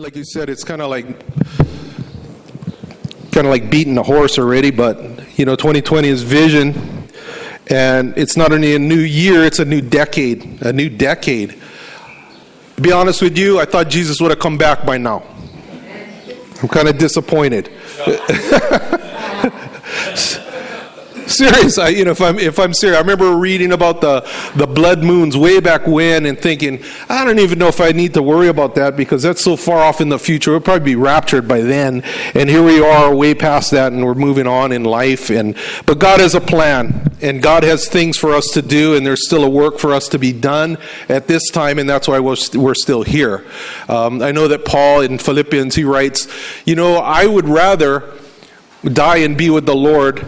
like you said, it's kind of like kind of like beating a horse already. But you know, 2020 is vision, and it's not only a new year; it's a new decade. A new decade. To be honest with you, I thought Jesus would have come back by now. I'm kind of disappointed. serious. I, you know, if I'm if I'm serious, I remember reading about the the blood moons way back when, and thinking, I don't even know if I need to worry about that because that's so far off in the future. We'll probably be raptured by then, and here we are, way past that, and we're moving on in life. And but God has a plan, and God has things for us to do, and there's still a work for us to be done at this time, and that's why we're, we're still here. Um, I know that Paul in Philippians he writes, you know, I would rather die and be with the Lord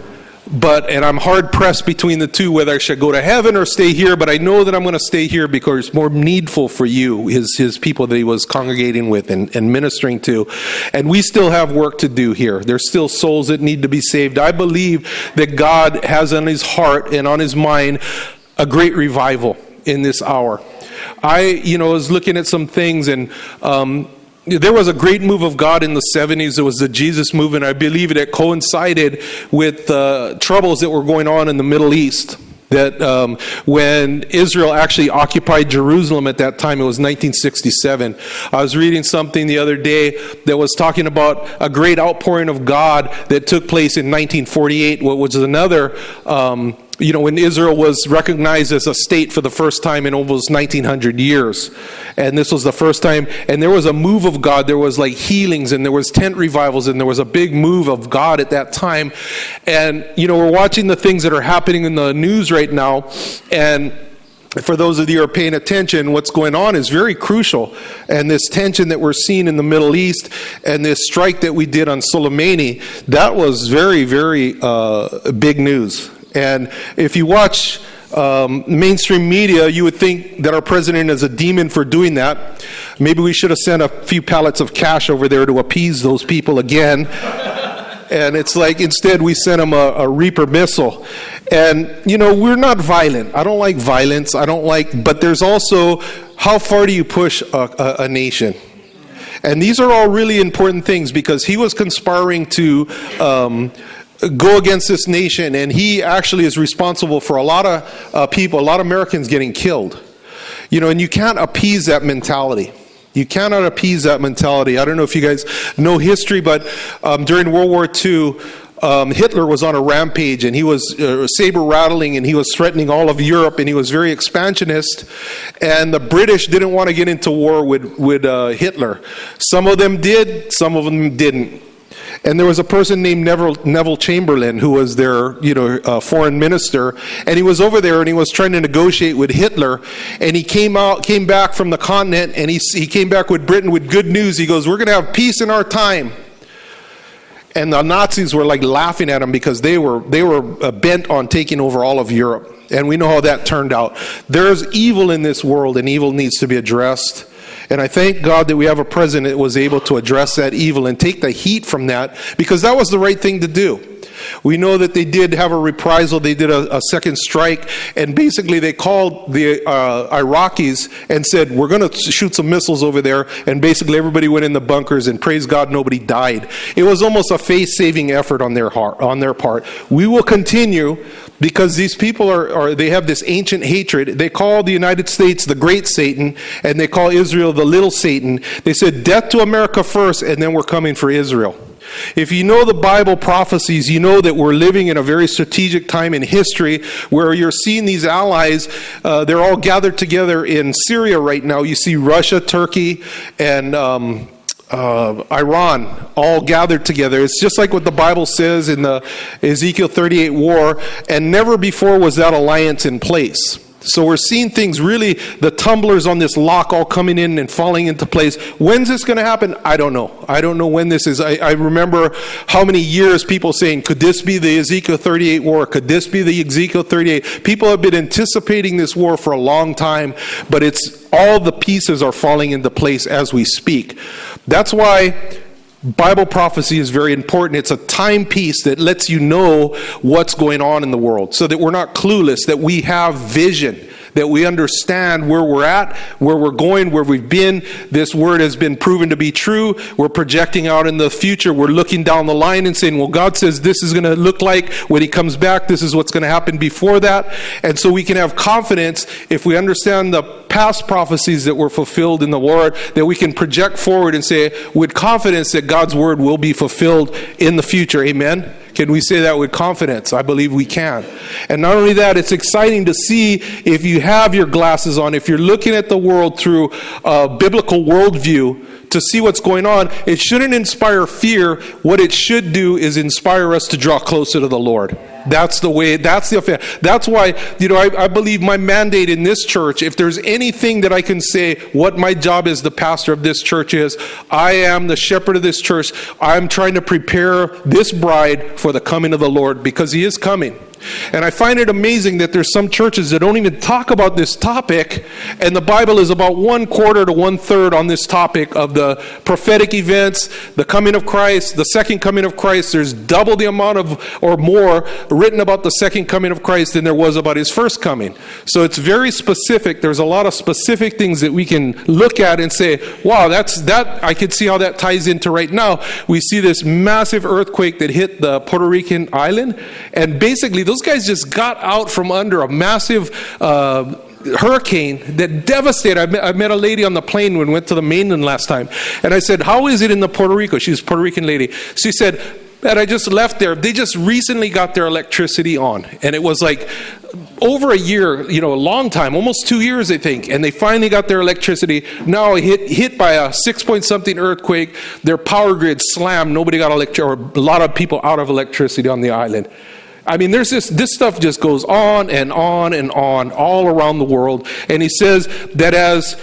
but and I'm hard pressed between the two whether I should go to heaven or stay here. But I know that I'm going to stay here because it's more needful for you, his his people that he was congregating with and, and ministering to. And we still have work to do here. There's still souls that need to be saved. I believe that God has on his heart and on his mind a great revival in this hour. I, you know, was looking at some things and um, there was a great move of God in the 70s. It was the Jesus movement. I believe it coincided with the troubles that were going on in the Middle East. That um, when Israel actually occupied Jerusalem at that time, it was 1967. I was reading something the other day that was talking about a great outpouring of God that took place in 1948, what was another um, you know, when Israel was recognized as a state for the first time in almost 1900 years. And this was the first time, and there was a move of God. There was like healings, and there was tent revivals, and there was a big move of God at that time. And, you know, we're watching the things that are happening in the news right now, and for those of you who are paying attention, what's going on is very crucial. And this tension that we're seeing in the Middle East and this strike that we did on Soleimani, that was very, very uh, big news. And if you watch um, mainstream media, you would think that our president is a demon for doing that. Maybe we should have sent a few pallets of cash over there to appease those people again. and it's like instead we sent him a, a Reaper missile. And, you know, we're not violent. I don't like violence. I don't like, but there's also how far do you push a, a, a nation? And these are all really important things because he was conspiring to. Um, go against this nation, and he actually is responsible for a lot of uh, people, a lot of Americans getting killed. You know, and you can't appease that mentality. You cannot appease that mentality. I don't know if you guys know history, but um, during World War II, um, Hitler was on a rampage and he was uh, saber rattling and he was threatening all of Europe and he was very expansionist. And the British didn't want to get into war with, with uh, Hitler. Some of them did, some of them didn't. And there was a person named Neville, Neville Chamberlain who was their, you know, uh, foreign minister, and he was over there and he was trying to negotiate with Hitler. And he came out, came back from the continent, and he he came back with Britain with good news. He goes, "We're going to have peace in our time." And the Nazis were like laughing at him because they were they were uh, bent on taking over all of Europe. And we know how that turned out. There's evil in this world, and evil needs to be addressed. And I thank God that we have a president that was able to address that evil and take the heat from that because that was the right thing to do. We know that they did have a reprisal. They did a, a second strike, and basically they called the uh, Iraqis and said, "We're going to shoot some missiles over there." And basically everybody went in the bunkers, and praise God, nobody died. It was almost a face-saving effort on their heart, on their part. We will continue because these people are, are, they have this ancient hatred they call the united states the great satan and they call israel the little satan they said death to america first and then we're coming for israel if you know the bible prophecies you know that we're living in a very strategic time in history where you're seeing these allies uh, they're all gathered together in syria right now you see russia turkey and um, uh, Iran all gathered together. It's just like what the Bible says in the Ezekiel 38 war, and never before was that alliance in place. So we're seeing things really, the tumblers on this lock all coming in and falling into place. When's this going to happen? I don't know. I don't know when this is. I, I, remember how many years people saying, could this be the Ezekiel 38 war? Could this be the Ezekiel 38? People have been anticipating this war for a long time, but it's all the pieces are falling into place as we speak. That's why Bible prophecy is very important. It's a timepiece that lets you know what's going on in the world so that we're not clueless, that we have vision, that we understand where we're at, where we're going, where we've been. This word has been proven to be true. We're projecting out in the future. We're looking down the line and saying, well, God says this is going to look like when He comes back. This is what's going to happen before that. And so we can have confidence if we understand the past prophecies that were fulfilled in the Word, that we can project forward and say with confidence that God's Word will be fulfilled in the future. Amen. Can we say that with confidence? I believe we can. And not only that, it's exciting to see if you have your glasses on, if you're looking at the world through a biblical worldview, to see what's going on, it shouldn't inspire fear. What it should do is inspire us to draw closer to the Lord. That's the way, that's the affair. That's why, you know, I, I, believe my mandate in this church, if there's anything that I can say what my job as the pastor of this church is, I am the shepherd of this church. I'm trying to prepare this bride for the coming of the Lord because he is coming. And I find it amazing that there's some churches that don't even talk about this topic, and the Bible is about one quarter to one third on this topic of the prophetic events, the coming of Christ, the second coming of Christ. There's double the amount of, or more, written about the second coming of Christ than there was about his first coming. So it's very specific. There's a lot of specific things that we can look at and say, wow, that's that, I could see how that ties into right now. We see this massive earthquake that hit the Puerto Rican island, and basically, those guys just got out from under a massive uh, hurricane that devastated. I met, I met, a lady on the plane when we went to the mainland last time, and I said, "How is it in the Puerto Rico?" She's a Puerto Rican lady. She said, "That I just left there. They just recently got their electricity on, and it was like." Over a year, you know, a long time, almost two years, I think, and they finally got their electricity. Now hit hit by a six point something earthquake, their power grid slammed. Nobody got electricity, or a lot of people out of electricity on the island. I mean, there's this, this stuff just goes on and on and on all around the world. And he says that as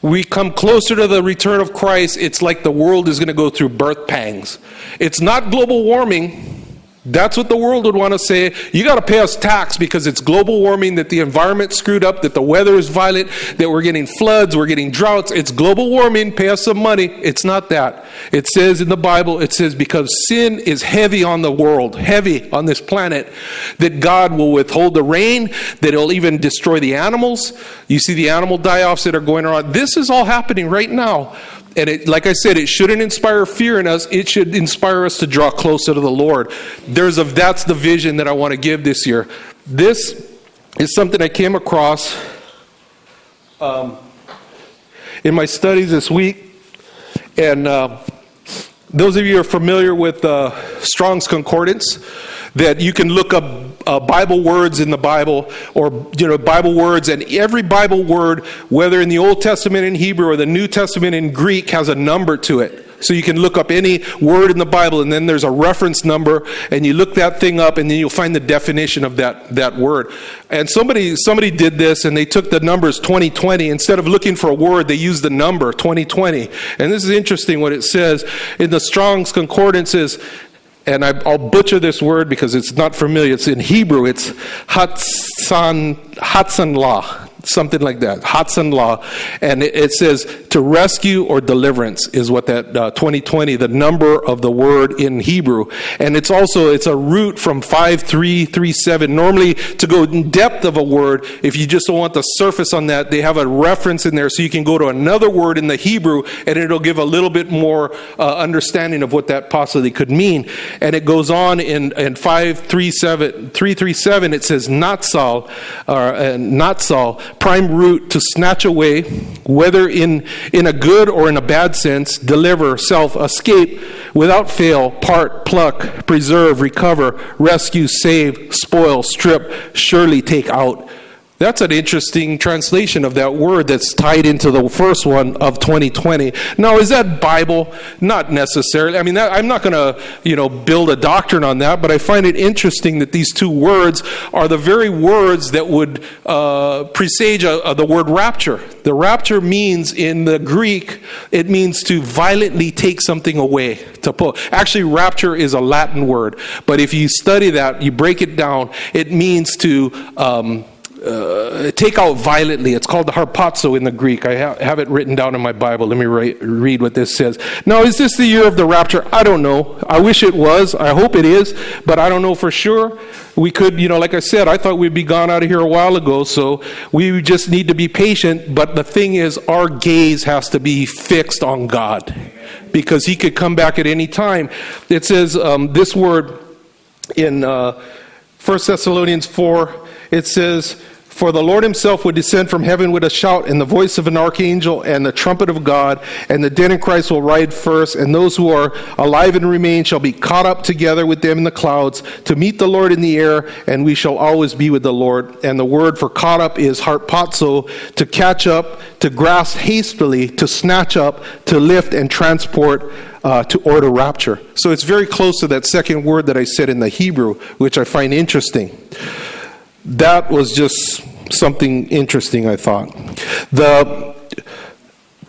we come closer to the return of Christ, it's like the world is going to go through birth pangs. It's not global warming. That's what the world would want to say. You got to pay us tax because it's global warming, that the environment screwed up, that the weather is violent, that we're getting floods, we're getting droughts. It's global warming. Pay us some money. It's not that. It says in the Bible, it says because sin is heavy on the world, heavy on this planet, that God will withhold the rain, that it'll even destroy the animals. You see the animal die offs that are going around. This is all happening right now. And it, like I said, it shouldn't inspire fear in us. It should inspire us to draw closer to the Lord. There's a, that's the vision that I want to give this year. This is something I came across um, in my studies this week. And uh, those of you are familiar with uh, Strong's Concordance, that you can look up uh, Bible words in the Bible or you know Bible words, and every Bible word, whether in the Old Testament in Hebrew or the New Testament in Greek, has a number to it. So you can look up any word in the Bible, and then there's a reference number, and you look that thing up, and then you'll find the definition of that, that word. And somebody somebody did this, and they took the numbers 2020 instead of looking for a word, they used the number 2020. And this is interesting what it says in the Strong's Concordances and I, will butcher this word because it's not familiar. It's in Hebrew. It's Hatsan Hatsan Hatsanlah something like that. Hudson Law, and it, says to rescue or deliverance is what that uh, 2020, the number of the word in Hebrew, and it's also it's a root from five three three seven. Normally, to go in depth of a word, if you just don't want the surface on that, they have a reference in there, so you can go to another word in the Hebrew, and it'll give a little bit more uh, understanding of what that possibly could mean. And it goes on in in. It says not natsal or uh, natsal prime root to snatch away, whether in, in a good or in a bad sense, deliver, self, escape, without fail, part, pluck, preserve, recover, rescue, save, spoil, strip, surely take out. That's an interesting translation of that word that's tied into the first one of 2020. Now, is that Bible? Not necessarily. I mean, that, I'm not going to, you know, build a doctrine on that, but I find it interesting that these two words are the very words that would uh, presage a, a, the word rapture. The rapture means in the Greek, it means to violently take something away. To pull. Actually, rapture is a Latin word, but if you study that, you break it down, it means to. Um, uh, take out violently. It's called the harpazo in the Greek. I ha- have it written down in my Bible. Let me write, read what this says. Now, is this the year of the rapture? I don't know. I wish it was. I hope it is, but I don't know for sure. We could, you know, like I said, I thought we'd be gone out of here a while ago, so we just need to be patient. But the thing is, our gaze has to be fixed on God because He could come back at any time. It says um, this word in uh, 1 Thessalonians 4 it says, For the Lord himself would descend from heaven with a shout and the voice of an archangel and the trumpet of God, and the dead in Christ will ride first, and those who are alive and remain shall be caught up together with them in the clouds to meet the Lord in the air, and we shall always be with the Lord. And the word for caught up is harpazo, to catch up, to grasp hastily, to snatch up, to lift and transport. Uh, to order rapture. So it's very close to that second word that I said in the Hebrew, which I find interesting that was just something interesting, I thought. The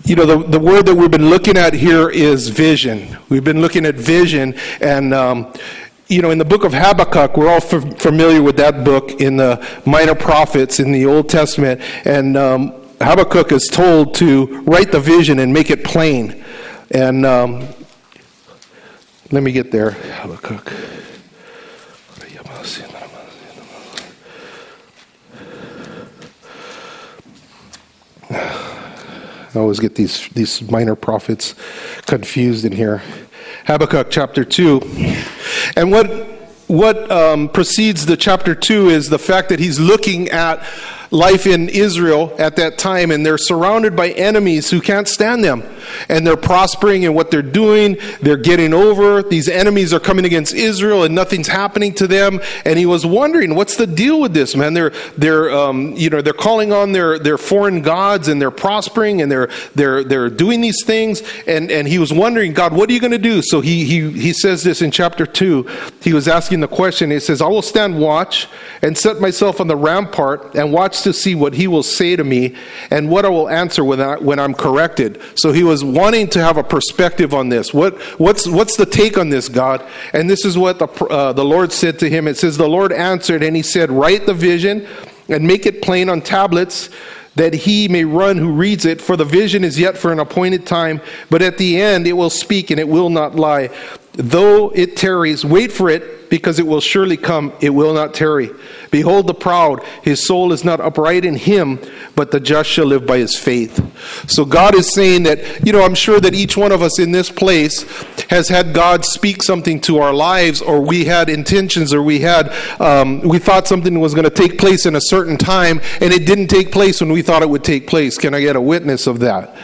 you know, the, the word that we've been looking at here is vision. We've been looking at vision, and, um, you know, in the book of Habakkuk, we're all f- familiar with that book in the minor prophets in the Old Testament, and um, Habakkuk is told to write the vision and make it plain. And um, let me get there, Habakkuk. I always get these, these minor prophets confused in here. Habakkuk chapter 2. And what, what um, precedes the chapter 2 is the fact that he's looking at life in Israel at that time, and they're surrounded by enemies who can't stand them. And they're prospering in what they're doing, they're getting over. These enemies are coming against Israel, and nothing's happening to them. And he was wondering, what's the deal with this, man? They're, they're, um, you know, they're calling on their, their foreign gods, and they're prospering, and they're, they're, they're doing these things. And, and he was wondering, God, what are you going to do? So he, he, he says this in chapter 2. He was asking the question. He says, I will stand watch and set myself on the rampart and watch to see what he will say to me and what I will answer when, I, when I'm corrected. So he was wanting to have a perspective on this. What, what's, what's the take on this, God? And this is what the, uh, the Lord said to him. It says, The Lord answered and he said, Write the vision and make it plain on tablets that he may run who reads it, for the vision is yet for an appointed time, but at the end it will speak and it will not lie. Though it tarries, wait for it, because it will surely come, it will not tarry. Behold the proud, his soul is not upright in him, but the just shall live by his faith. So God is saying that, you know, I'm sure that each one of us in this place has had God speak something to our lives, or we had intentions, or we had, um, we thought something was going to take place in a certain time, and it didn't take place when we thought it would take place. Can I get a witness of that?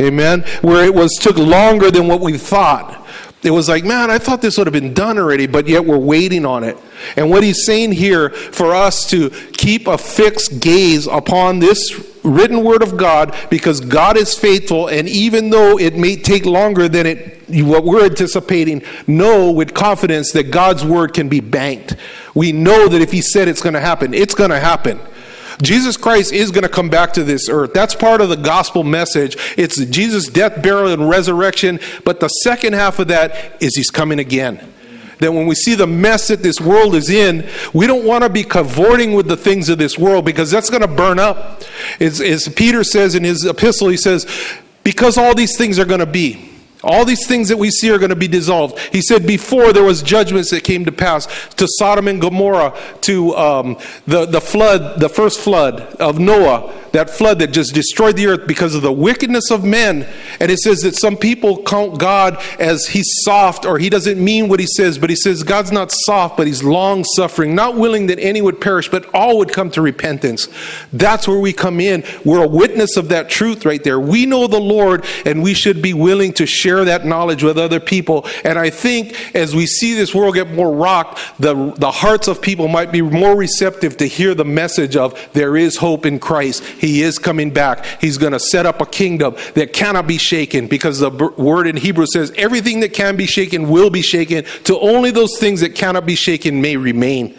Amen. Where it was took longer than what we thought. It was like, man, I thought this would have been done already, but yet we're waiting on it. And what he's saying here for us to keep a fixed gaze upon this written word of God because God is faithful, and even though it may take longer than it what we're anticipating, know with confidence that God's word can be banked. We know that if he said it's going to happen, it's going to happen. Jesus Christ is going to come back to this earth. That's part of the gospel message. It's Jesus' death, burial, and resurrection. But the second half of that is he's coming again that when we see the mess that this world is in, we don't want to be cavorting with the things of this world because that's going to burn up. As, as Peter says in his epistle, he says, because all these things are going to be. All these things that we see are going to be dissolved. He said before there was judgments that came to pass to Sodom and Gomorrah, to um, the, the flood, the first flood of Noah, that flood that just destroyed the earth because of the wickedness of men. And it says that some people count God as he's soft or he doesn't mean what he says, but he says God's not soft, but he's long suffering, not willing that any would perish, but all would come to repentance. That's where we come in. We're a witness of that truth right there. We know the Lord and we should be willing to share that knowledge with other people. And I think as we see this world get more rocked, the, the hearts of people might be more receptive to hear the message of there is hope in Christ. He is coming back. He's going to set up a kingdom that cannot be shaken because the word in Hebrew says everything that can be shaken will be shaken, to only those things that cannot be shaken may remain.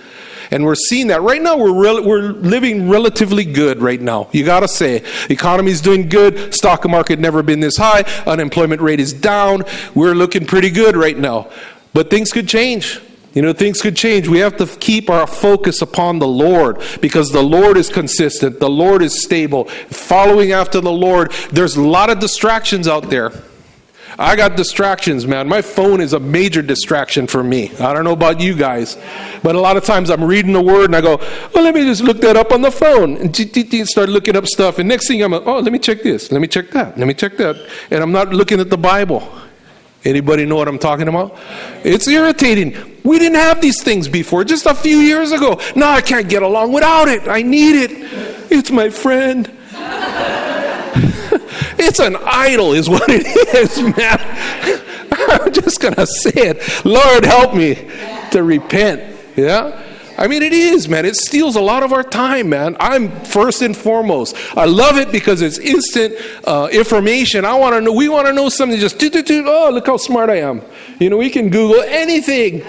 And we're seeing that right now. We're re- we're living relatively good right now. You got to say, economy's doing good. Stock market never been this high. Unemployment rate is down. We're looking pretty good right now. But things could change. You know, things could change. We have to keep our focus upon the Lord because the Lord is consistent. The Lord is stable. Following after the Lord, there's a lot of distractions out there. I got distractions, man. My phone is a major distraction for me. I don't know about you guys, but a lot of times I'm reading the word and I go, "Well, let me just look that up on the phone," and start looking up stuff. And next thing I'm, like, "Oh, let me check this. Let me check that. Let me check that," and I'm not looking at the Bible. Anybody know what I'm talking about? It's irritating. We didn't have these things before, just a few years ago. Now I can't get along without it. I need it. It's my friend. It's an idol, is what it is, man. I'm just going to say it. Lord, help me to repent. Yeah? I mean, it is, man. It steals a lot of our time, man. I'm first and foremost. I love it because it's instant uh, information. I want to know. We want to know something. Just do, do, do. Oh, look how smart I am. You know, we can Google anything.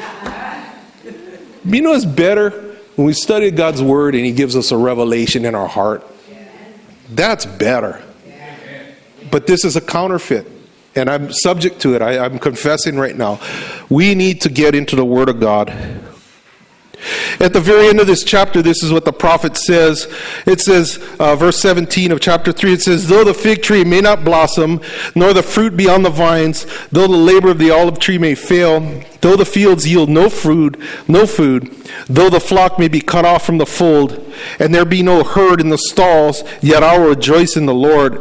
You know, it's better when we study God's word and He gives us a revelation in our heart. That's better. But this is a counterfeit and I'm subject to it. I, am confessing right now. We need to get into the Word of God. At the very end of this chapter, this is what the prophet says. It says, uh, verse 17 of chapter 3, it says, Though the fig tree may not blossom, nor the fruit be on the vines, though the labor of the olive tree may fail, though the fields yield no food, no food, though the flock may be cut off from the fold, and there be no herd in the stalls, yet I will rejoice in the Lord,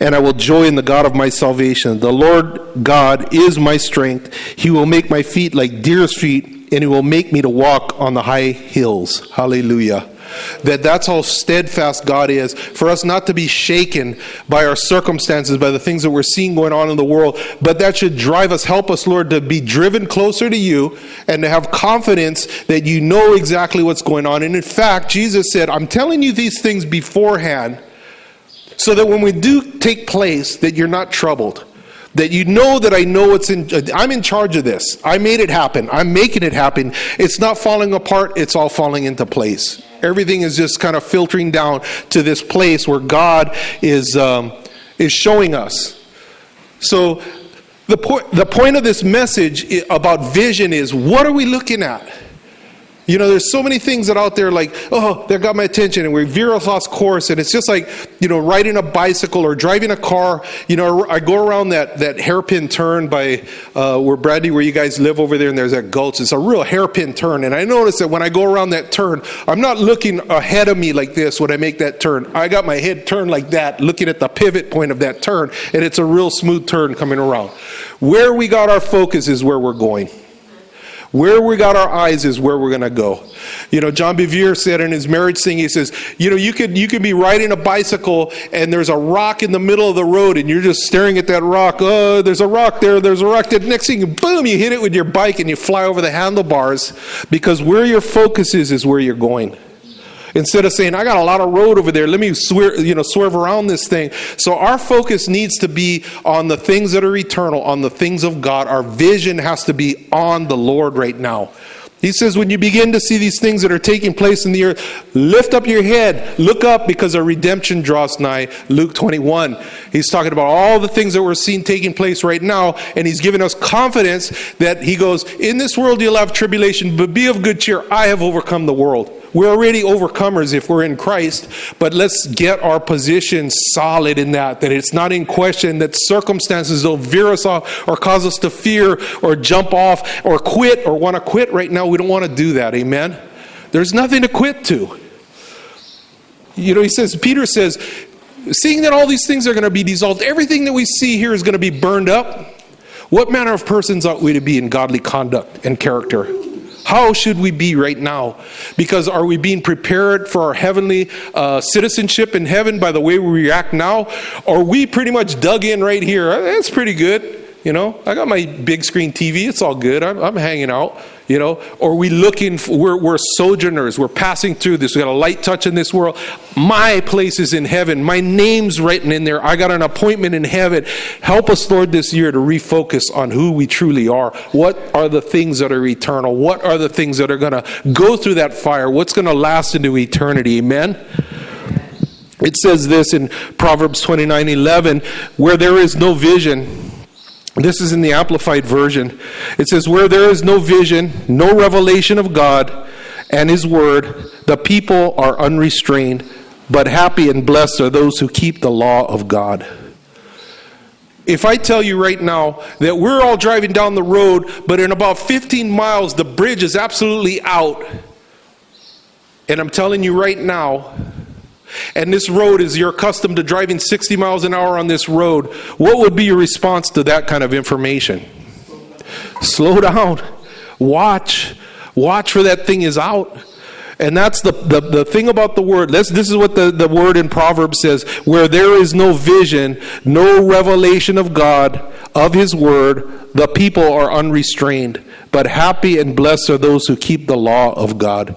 and I will joy in the God of my salvation. The Lord God is my strength. He will make my feet like deer's feet and he will make me to walk on the high hills. Hallelujah. That that's how steadfast God is for us not to be shaken by our circumstances, by the things that we're seeing going on in the world, but that should drive us, help us, Lord, to be driven closer to you and to have confidence that you know exactly what's going on. And in fact, Jesus said, I'm telling you these things beforehand so that when we do take place, that you're not troubled that you know that I know it's in, I'm in charge of this. I made it happen. I'm making it happen. It's not falling apart, it's all falling into place. Everything is just kind of filtering down to this place where God is, um, is showing us. So, the, point the point of this message about vision is what are we looking at? You know, there's so many things that out there like, oh, that got my attention, and we veer off course, and it's just like, you know, riding a bicycle or driving a car. You know, I go around that, that hairpin turn by uh, where Bradley, where you guys live over there, and there's that gulch. It's a real hairpin turn, and I notice that when I go around that turn, I'm not looking ahead of me like this when I make that turn. I got my head turned like that, looking at the pivot point of that turn, and it's a real smooth turn coming around. Where we got our focus is where we're going. Where we got our eyes is where we're going to go. You know, John Bevere said in his marriage thing, he says, you know, you could you could be riding a bicycle and there's a rock in the middle of the road and you're just staring at that rock. Oh, there's a rock there. There's a rock there. Next thing, boom, you hit it with your bike and you fly over the handlebars because where your focus is is where you're going. Instead of saying, I got a lot of road over there, let me swerve, you know, swerve around this thing. So our focus needs to be on the things that are eternal, on the things of God. Our vision has to be on the Lord right now. He says, when you begin to see these things that are taking place in the earth, lift up your head, look up because our redemption draws nigh. Luke 21. He's talking about all the things that we're seeing taking place right now, and he's giving us confidence that he goes, In this world you'll have tribulation, but be of good cheer. I have overcome the world. We're already overcomers if we're in Christ, but let's get our position solid in that, that it's not in question, that circumstances will veer us off or cause us to fear or jump off or quit or want to quit right now. We don't want to do that. Amen. There's nothing to quit to. You know, he says, Peter says, seeing that all these things are going to be dissolved, everything that we see here is going to be burned up. What manner of persons ought we to be in godly conduct and character? How should we be right now? Because are we being prepared for our heavenly uh, citizenship in heaven by the way we react now? Or we pretty much dug in right here? That's pretty good. You know, I got my big screen TV. It's all good. I'm, I'm hanging out you know or we looking for, we're, we're sojourners we're passing through this we got a light touch in this world my place is in heaven my name's written in there i got an appointment in heaven help us lord this year to refocus on who we truly are what are the things that are eternal what are the things that are going to go through that fire what's going to last into eternity amen it says this in proverbs 29 11 where there is no vision This is in the Amplified Version. It says, Where there is no vision, no revelation of God and His Word, the people are unrestrained, but happy and blessed are those who keep the law of God. If I tell you right now that we're all driving down the road, but in about 15 miles, the bridge is absolutely out, and I'm telling you right now, and this road is you're accustomed to driving 60 miles an hour on this road, what would be your response to that kind of information? Slow down. Watch. Watch for that thing is out. And that's the, the, the thing about the word. This, this is what the, the word in Proverbs says where there is no vision, no revelation of God, of His word, the people are unrestrained. But happy and blessed are those who keep the law of God.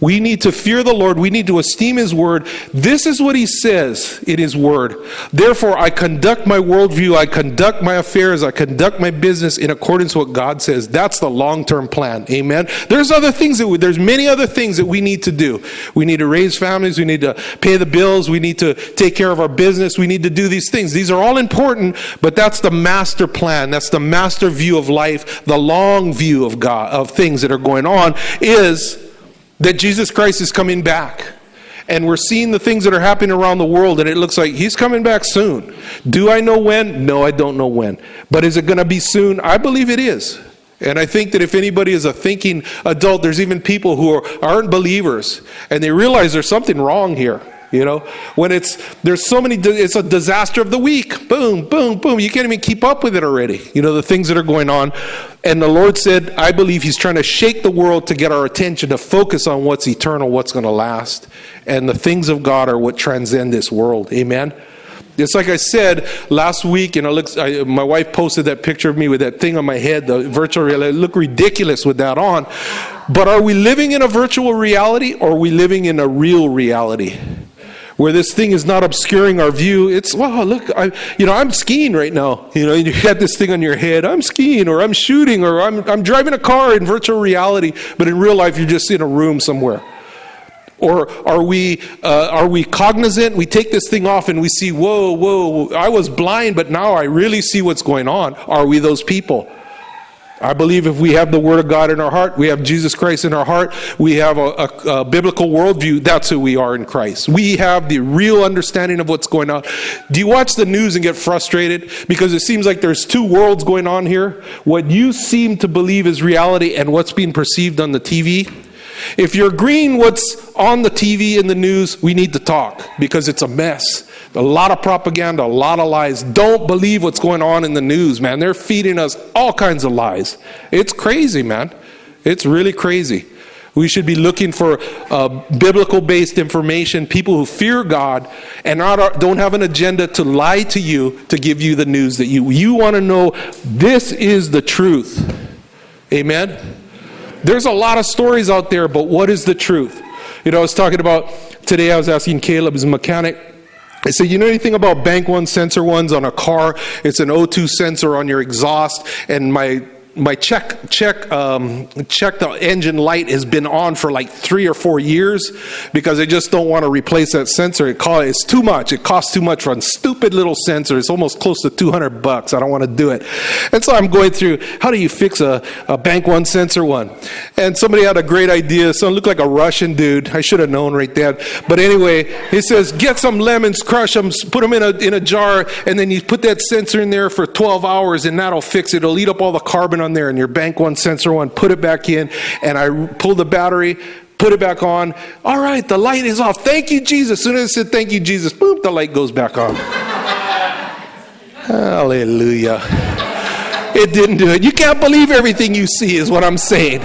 We need to fear the Lord. We need to esteem His word. This is what He says in His word. Therefore, I conduct my worldview, I conduct my affairs, I conduct my business in accordance with what God says. That's the long term plan. Amen. There's other things that we, there's many other things that we need to do. We need to raise families. We need to pay the bills. We need to take care of our business. We need to do these things. These are all important, but that's the master plan. That's the master view of life. The long view of God of things that are going on is that Jesus Christ is coming back. And we're seeing the things that are happening around the world, and it looks like he's coming back soon. Do I know when? No, I don't know when. But is it going to be soon? I believe it is. And I think that if anybody is a thinking adult, there's even people who are, aren't believers, and they realize there's something wrong here. You know, when it's there's so many, it's a disaster of the week. Boom, boom, boom. You can't even keep up with it already. You know, the things that are going on. And the Lord said, I believe He's trying to shake the world to get our attention to focus on what's eternal, what's going to last. And the things of God are what transcend this world. Amen. It's like I said last week, you know, looks, I, my wife posted that picture of me with that thing on my head, the virtual reality. look ridiculous with that on. But are we living in a virtual reality or are we living in a real reality? Where this thing is not obscuring our view. It's, wow, look, I, you know, I'm skiing right now. You know, you got this thing on your head. I'm skiing or I'm shooting or I'm, I'm driving a car in virtual reality, but in real life, you're just in a room somewhere. Or are we, uh, are we cognizant? We take this thing off and we see, whoa, whoa, I was blind, but now I really see what's going on. Are we those people? I believe if we have the Word of God in our heart, we have Jesus Christ in our heart, we have a, a, a, biblical worldview, that's who we are in Christ. We have the real understanding of what's going on. Do you watch the news and get frustrated? Because it seems like there's two worlds going on here. What you seem to believe is reality and what's being perceived on the TV. If you're agreeing what's on the TV in the news, we need to talk because it's a mess. A lot of propaganda, a lot of lies. Don't believe what's going on in the news, man. They're feeding us all kinds of lies. It's crazy, man. It's really crazy. We should be looking for uh, biblical based information, people who fear God and not, don't have an agenda to lie to you to give you the news that you, you want to know this is the truth. Amen? There's a lot of stories out there, but what is the truth? You know, I was talking about today, I was asking Caleb, his mechanic, I said, you know anything about bank one sensor ones on a car? It's an O2 sensor on your exhaust, and my my check check um, check the engine light has been on for like three or four years because they just don't want to replace that sensor. It it's too much. It costs too much for a stupid little sensor. It's almost close to 200 bucks. I don't want to do it. And so I'm going through how do you fix a, a bank one sensor one? And somebody had a great idea. Someone looked like a Russian dude. I should have known right there. But anyway, he says get some lemons, crush them, put them in a in a jar, and then you put that sensor in there for 12 hours, and that'll fix it. It'll eat up all the carbon on there and your bank one sensor one, put it back in, and I pulled the battery, put it back on. All right, the light is off. Thank you, Jesus. As soon as I said thank you, Jesus, boom, the light goes back on. Hallelujah. It didn't do it. You can't believe everything you see, is what I'm saying.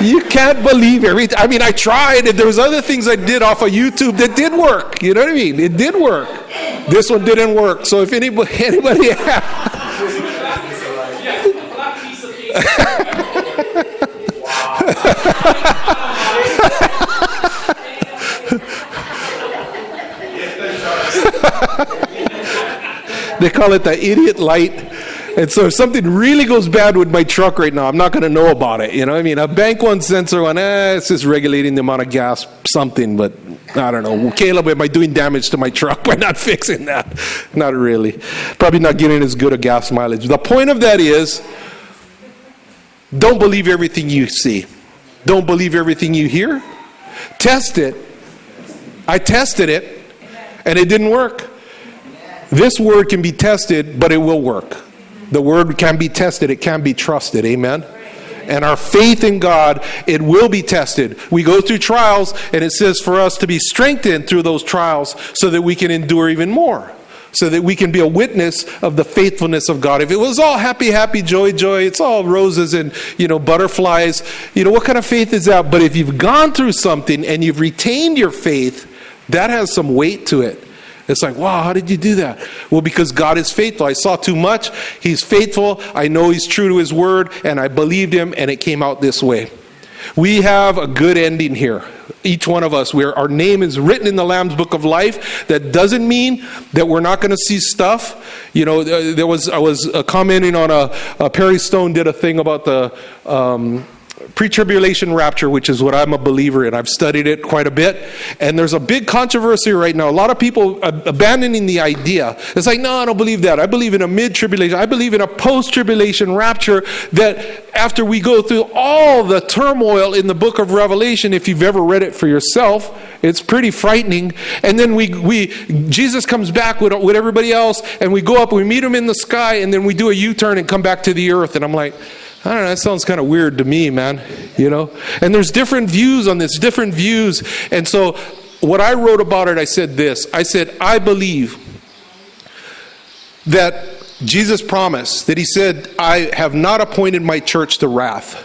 You can't believe everything. I mean, I tried, and there was other things I did off of YouTube that did work. You know what I mean? It did work. This one didn't work. So if anybody, anybody they call it the idiot light. And so if something really goes bad with my truck right now, I'm not going to know about it. You know, I mean, a bank one sensor one, eh, it's just regulating the amount of gas, something, but I don't know. Caleb, am I doing damage to my truck by not fixing that? Not really. Probably not getting as good a gas mileage. The point of that is, don't believe everything you see. Don't believe everything you hear. Test it. I tested it, and it didn't work. This word can be tested, but it will work. The word can be tested, it can be trusted. Amen. And our faith in God, it will be tested. We go through trials, and it says for us to be strengthened through those trials so that we can endure even more so that we can be a witness of the faithfulness of God. If it was all happy, happy, joy, joy, it's all roses and you know butterflies, you know what kind of faith is that? But if you've gone through something and you've retained your faith, that has some weight to it. It's like, wow, how did you do that? Well, because God is faithful. I saw too much. He's faithful. I know He's true to His word, and I believed Him, and it came out this way. We have a good ending here. Each one of us, where our name is written in the Lamb's Book of Life. That doesn't mean that we're not going to see stuff. You know, there was I was uh, commenting on a, a Perry Stone did a thing about the. Um, pre tribulation rapture, which is what I'm a believer in. I've studied it quite a bit. And there's a big controversy right now. A lot of people abandoning the idea. It's like, no, I don't believe that. I believe in a mid tribulation. I believe in a post tribulation rapture that after we go through all the turmoil in the book of Revelation, if you've ever read it for yourself, it's pretty frightening. And then we, we Jesus comes back with, with everybody else, and we go up, we meet him in the sky, and then we do a U turn and come back to the earth. And I'm like, I don't know, that sounds kind of weird to me, man, you know? And there's different views on this, different views. And so what I wrote about it, I said this I said, I believe that Jesus promised, that He said, I have not appointed my church to wrath.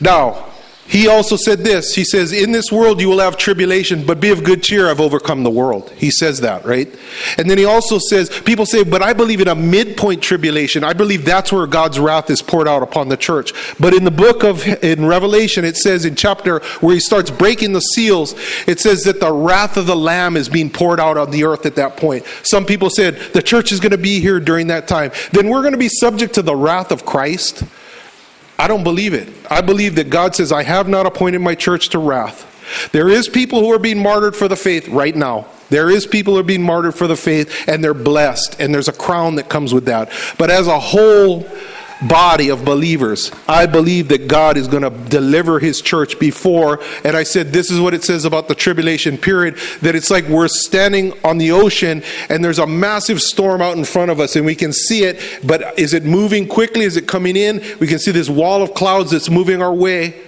Now, he also said this. He says, In this world you will have tribulation, but be of good cheer, I've overcome the world. He says that, right? And then he also says, People say, But I believe in a midpoint tribulation. I believe that's where God's wrath is poured out upon the church. But in the book of in Revelation, it says in chapter where he starts breaking the seals, it says that the wrath of the Lamb is being poured out on the earth at that point. Some people said the church is going to be here during that time. Then we're going to be subject to the wrath of Christ. I don't believe it. I believe that God says, I have not appointed my church to wrath. There is people who are being martyred for the faith right now. There is people who are being martyred for the faith, and they're blessed, and there's a crown that comes with that. But as a whole, body of believers. I believe that God is going to deliver his church before. And I said, this is what it says about the tribulation period that it's like we're standing on the ocean and there's a massive storm out in front of us and we can see it. But is it moving quickly? Is it coming in? We can see this wall of clouds that's moving our way.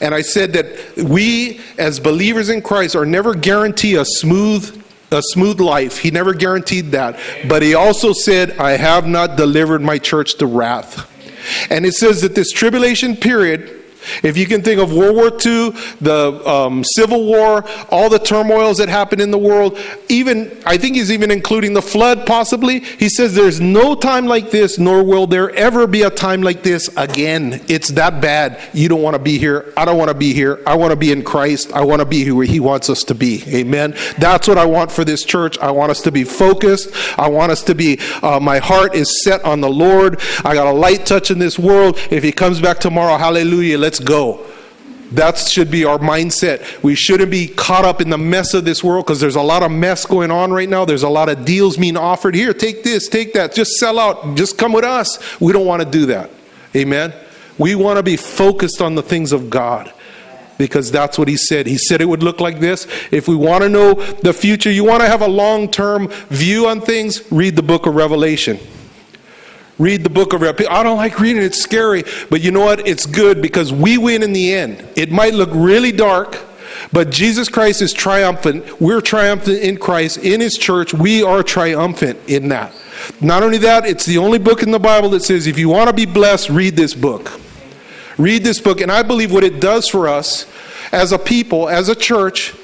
And I said that we, as believers in Christ, are never guaranteed a smooth a smooth life. He never guaranteed that. But he also said, I have not delivered my church to wrath. And it says that this tribulation period if you can think of World War II, the um, Civil War, all the turmoils that happened in the world, even, I think he's even including the flood possibly. He says there's no time like this, nor will there ever be a time like this again. It's that bad. You don't want to be here. I don't want to be here. I want to be in Christ. I want to be who he wants us to be. Amen. That's what I want for this church. I want us to be focused. I want us to be, uh, my heart is set on the Lord. I got a light touch in this world. If he comes back tomorrow, hallelujah, let's let's go. That should be our mindset. We shouldn't be caught up in the mess of this world because there's a lot of mess going on right now. There's a lot of deals being offered. Here, take this, take that. Just sell out. Just come with us. We don't want to do that. Amen. We want to be focused on the things of God because that's what he said. He said it would look like this. If we want to know the future, you want to have a long term view on things, read the book of Revelation. Read the book of Revelation. I don't like reading it, it's scary. But you know what? It's good because we win in the end. It might look really dark, but Jesus Christ is triumphant. We're triumphant in Christ, in His church. We are triumphant in that. Not only that, it's the only book in the Bible that says if you want to be blessed, read this book. Read this book. And I believe what it does for us as a people, as a church,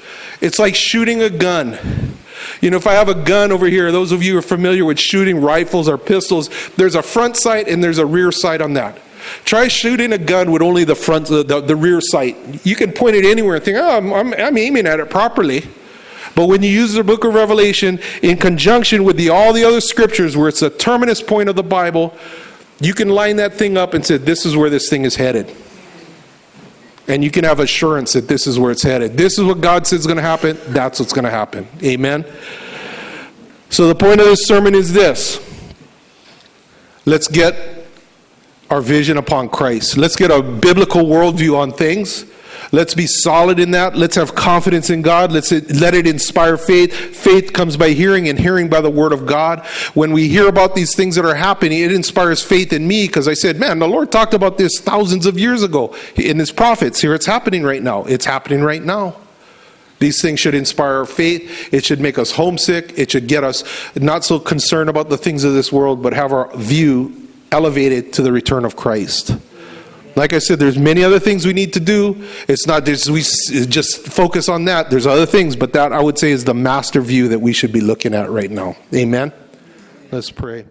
it's like shooting a gun. You know, if I have a gun over here, those of you are familiar with shooting rifles or pistols, there's a front sight and there's a rear sight on that. Try shooting a gun with only the front, the, the, the rear sight. You can point it anywhere and think, oh, I'm, I'm, I'm aiming at it properly. But when you use the book of Revelation in conjunction with the, all the other scriptures where it's the terminus point of the Bible, you can line that thing up and say, this is where this thing is headed. And you can have assurance that this is where it's headed. This is what God says is going to happen. That's what's going to happen. Amen. So the point of this sermon is this. Let's get our vision upon Christ. Let's get a biblical worldview on things. Let's be solid in that. Let's have confidence in God. Let's let it inspire faith. Faith comes by hearing, and hearing by the word of God. When we hear about these things that are happening, it inspires faith in me because I said, "Man, the Lord talked about this thousands of years ago in His prophets. Here, it's happening right now. It's happening right now." These things should inspire our faith. It should make us homesick. It should get us not so concerned about the things of this world, but have our view elevated to the return of Christ. Like I said, there's many other things we need to do. It's not just we just focus on that. There's other things, but that I would say is the master view that we should be looking at right now. Amen. Let's pray.